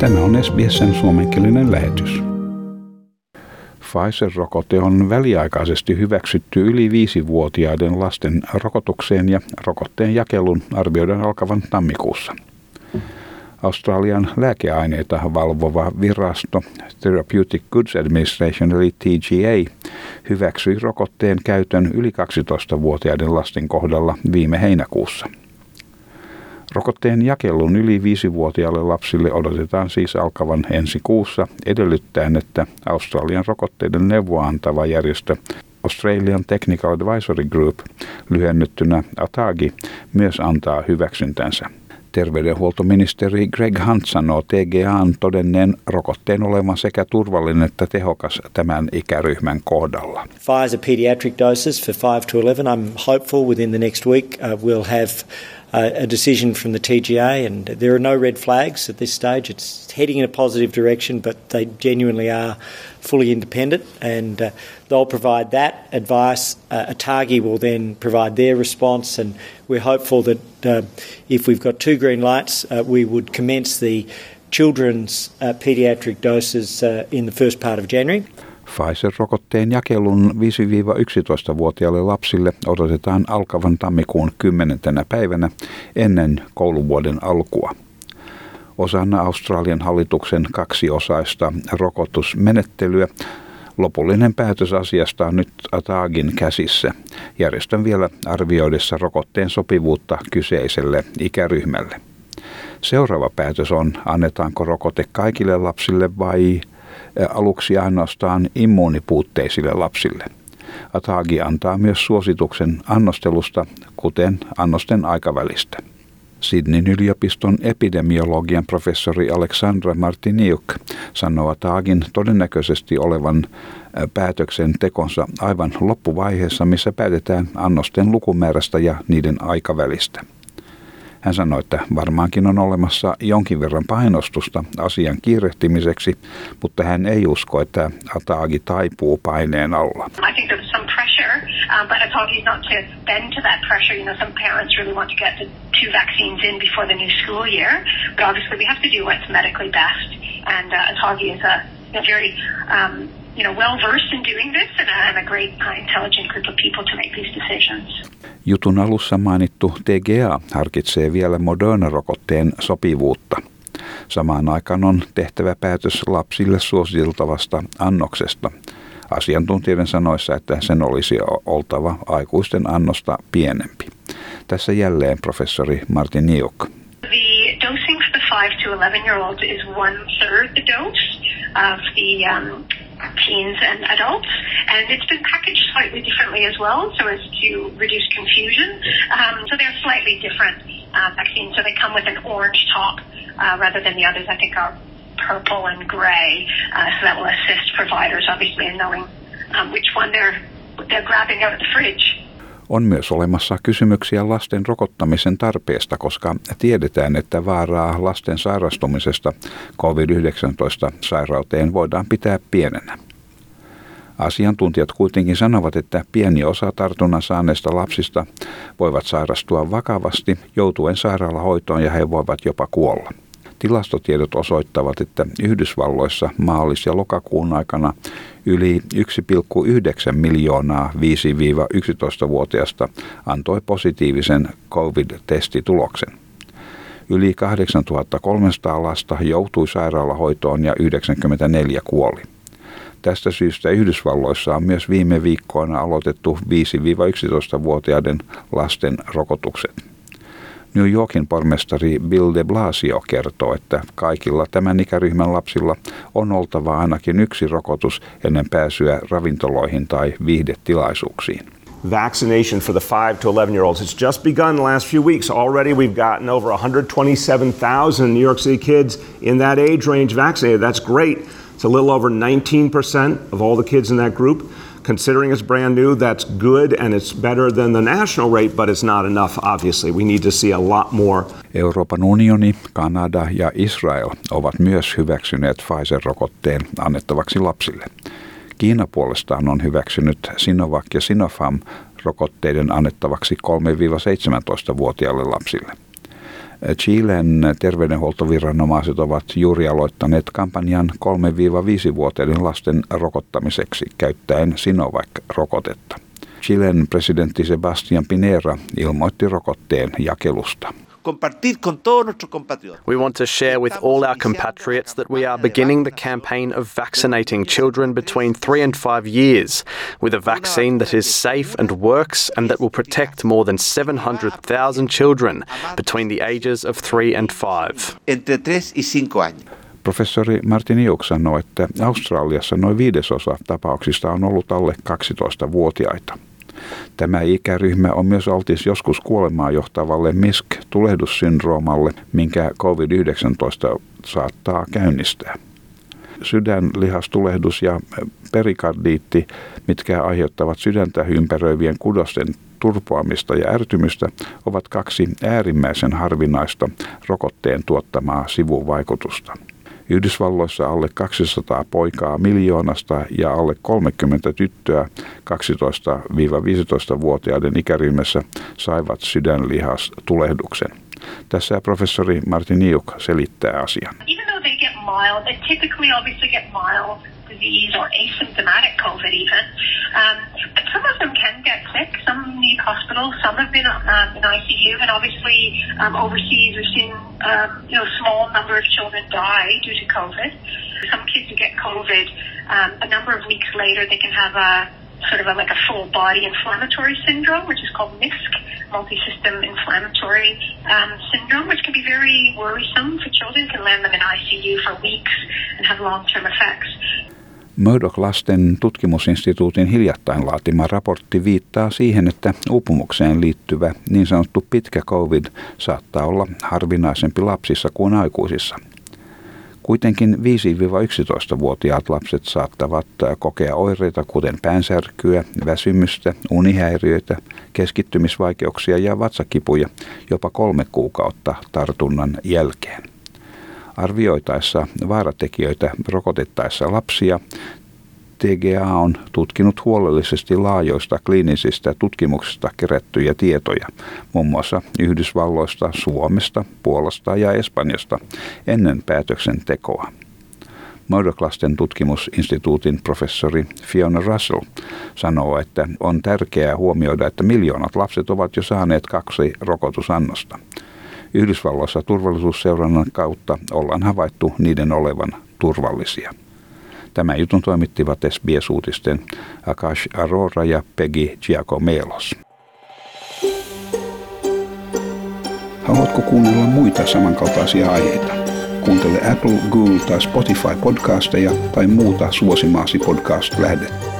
Tämä on SBSn suomenkielinen lähetys. Pfizer-rokote on väliaikaisesti hyväksytty yli viisivuotiaiden lasten rokotukseen ja rokotteen jakelun arvioidaan alkavan tammikuussa. Australian lääkeaineita valvova virasto Therapeutic Goods Administration eli TGA hyväksyi rokotteen käytön yli 12-vuotiaiden lasten kohdalla viime heinäkuussa. Rokotteen jakelun yli 5-vuotiaille lapsille odotetaan siis alkavan ensi kuussa edellyttäen, että Australian rokotteiden neuvoa antava järjestö Australian Technical Advisory Group, lyhennettynä ATAGI, myös antaa hyväksyntänsä. Terveydenhuoltoministeri Greg Hunt sanoo TGAn todenneen rokotteen olevan sekä turvallinen että tehokas tämän ikäryhmän kohdalla. Pfizer pediatric doses for 5 to 11. I'm hopeful within the next week uh, we'll have a decision from the TGA, and there are no red flags at this stage. It's heading in a positive direction, but they genuinely are fully independent, and uh, they'll provide that advice. Uh, ATAGI will then provide their response, and we're hopeful that uh, if we've got two green lights, uh, we would commence the children's uh, paediatric doses uh, in the first part of January. Pfizer-rokotteen jakelun 5-11-vuotiaille lapsille odotetaan alkavan tammikuun 10. päivänä ennen kouluvuoden alkua. Osana Australian hallituksen kaksiosaista rokotusmenettelyä Lopullinen päätös asiasta on nyt Atagin käsissä. Järjestön vielä arvioidessa rokotteen sopivuutta kyseiselle ikäryhmälle. Seuraava päätös on, annetaanko rokote kaikille lapsille vai aluksi ainoastaan immuunipuutteisille lapsille. Atagi antaa myös suosituksen annostelusta, kuten annosten aikavälistä. Sydneyn yliopiston epidemiologian professori Alexandra Martiniuk sanoo Taagin todennäköisesti olevan päätöksen tekonsa aivan loppuvaiheessa, missä päätetään annosten lukumäärästä ja niiden aikavälistä. Hän sanoi, että varmaankin on olemassa jonkin verran painostusta asian kiirehtimiseksi, mutta hän ei usko, että Ataagi taipuu paineen alla. Um, but not to bend to that pressure. You know, some parents really want to get the two vaccines in before the new school year, but obviously we have to do what's medically best. And uh, is a very um, you know, well versed in doing this and a, and a great uh, intelligent group of people to make these decisions. Jutun alussa mainittu TGA harkitsee vielä Moderna-rokotteen sopivuutta. Samaan aikaan on tehtävä päätös lapsille suositeltavasta annoksesta. Asiantuntijoiden sanoissa, että sen olisi oltava aikuisten annosta pienempi. Tässä jälleen professori Martin Niuk. The dosing for the 5 to 11 year olds is one third the dose of the um, teens and adults. And it's been packaged slightly differently as well, so as to reduce confusion. Um, so they're slightly different uh, vaccines. So they come with an orange top uh, rather than the others, I think, are purple and gray. Uh, so that will assist providers, obviously, in knowing um, which one they're, they're grabbing out of the fridge. On myös olemassa kysymyksiä lasten rokottamisen tarpeesta, koska tiedetään, että vaaraa lasten sairastumisesta COVID-19-sairauteen voidaan pitää pienenä. Asiantuntijat kuitenkin sanovat, että pieni osa tartunnan saaneista lapsista voivat sairastua vakavasti joutuen sairaalahoitoon ja he voivat jopa kuolla. Tilastotiedot osoittavat, että Yhdysvalloissa maalis- ja lokakuun aikana yli 1,9 miljoonaa 5-11-vuotiaista antoi positiivisen COVID-testituloksen. Yli 8300 lasta joutui sairaalahoitoon ja 94 kuoli. Tästä syystä Yhdysvalloissa on myös viime viikkoina aloitettu 5-11-vuotiaiden lasten rokotukset. New Yorkin pormestari Bill de Blasio kertoo, että kaikilla tämän ikäryhmän lapsilla on oltava ainakin yksi rokotus ennen pääsyä ravintoloihin tai viihdetilaisuuksiin. vaccination for the 5 to 11 year olds. It's just begun the last few weeks. Already we've gotten over 127,000 New York City kids in that age range vaccinated. That's great. It's a little over 19% of all the kids in that group. Considering it's brand new, that's good and it's better than the national rate, but it's not enough, obviously. We need to see a lot more. Euroopan unioni, Kanada ja Israel ovat myös hyväksyneet Pfizer-rokotteen annettavaksi lapsille. Kiina puolestaan on hyväksynyt Sinovac ja Sinopharm rokotteiden annettavaksi 3-17-vuotiaille lapsille. Chilen terveydenhuoltoviranomaiset ovat juuri aloittaneet kampanjan 3-5-vuotiaiden lasten rokottamiseksi käyttäen Sinovac-rokotetta. Chilen presidentti Sebastian Pinera ilmoitti rokotteen jakelusta. Compartir con todos nuestros compatriotas. We want to share with all our compatriots that we are beginning the campaign of vaccinating children between three and five years with a vaccine that is safe and works and that will protect more than 700,000 children between the ages of three and five. Entre 3 y 5 años. Professori Martin Iuk sanoi, että Australiassa noin viidesosa tapauksista on ollut alle 12-vuotiaita. Tämä ikäryhmä on myös altis joskus kuolemaan johtavalle MISK-tulehdussyndroomalle, minkä COVID-19 saattaa käynnistää. Sydänlihastulehdus ja perikardiitti, mitkä aiheuttavat sydäntä ympäröivien kudosten turpoamista ja ärtymystä, ovat kaksi äärimmäisen harvinaista rokotteen tuottamaa sivuvaikutusta. Yhdysvalloissa alle 200 poikaa miljoonasta ja alle 30 tyttöä 12-15-vuotiaiden ikäryhmässä saivat sydänlihastulehduksen. Tässä professori Martin Niuk selittää asian. Even though they get mild, they typically obviously get mild disease or asymptomatic COVID even. Um, but some of them can get sick. Some need hospital. Some have been um, in ICU, and obviously um, overseas we've seen um, you know small number of children die due to COVID. Some kids who get COVID, um, a number of weeks later they can have a sort of a, like a full body inflammatory syndrome, which is called MISC, multi-system inflammatory um, syndrome, which can be very worrisome for children, can land them in ICU for weeks and have long-term effects. Murdoch-lasten tutkimusinstituutin hiljattain laatima raportti viittaa siihen, että uupumukseen liittyvä niin sanottu pitkä COVID saattaa olla harvinaisempi lapsissa kuin aikuisissa. Kuitenkin 5-11-vuotiaat lapset saattavat kokea oireita kuten päänsärkyä, väsymystä, unihäiriöitä, keskittymisvaikeuksia ja vatsakipuja jopa kolme kuukautta tartunnan jälkeen arvioitaessa vaaratekijöitä rokotettaessa lapsia TGA on tutkinut huolellisesti laajoista kliinisistä tutkimuksista kerättyjä tietoja, muun muassa Yhdysvalloista, Suomesta, Puolasta ja Espanjasta ennen päätöksentekoa. Murdoch-lasten tutkimusinstituutin professori Fiona Russell sanoo, että on tärkeää huomioida, että miljoonat lapset ovat jo saaneet kaksi rokotusannosta. Yhdysvalloissa turvallisuusseurannan kautta ollaan havaittu niiden olevan turvallisia. Tämän jutun toimittivat SBS-uutisten Akash Arora ja Peggy Giacomelos. Haluatko kuunnella muita samankaltaisia aiheita? Kuuntele Apple, Google tai Spotify podcasteja tai muuta suosimaasi podcast-lähdettä.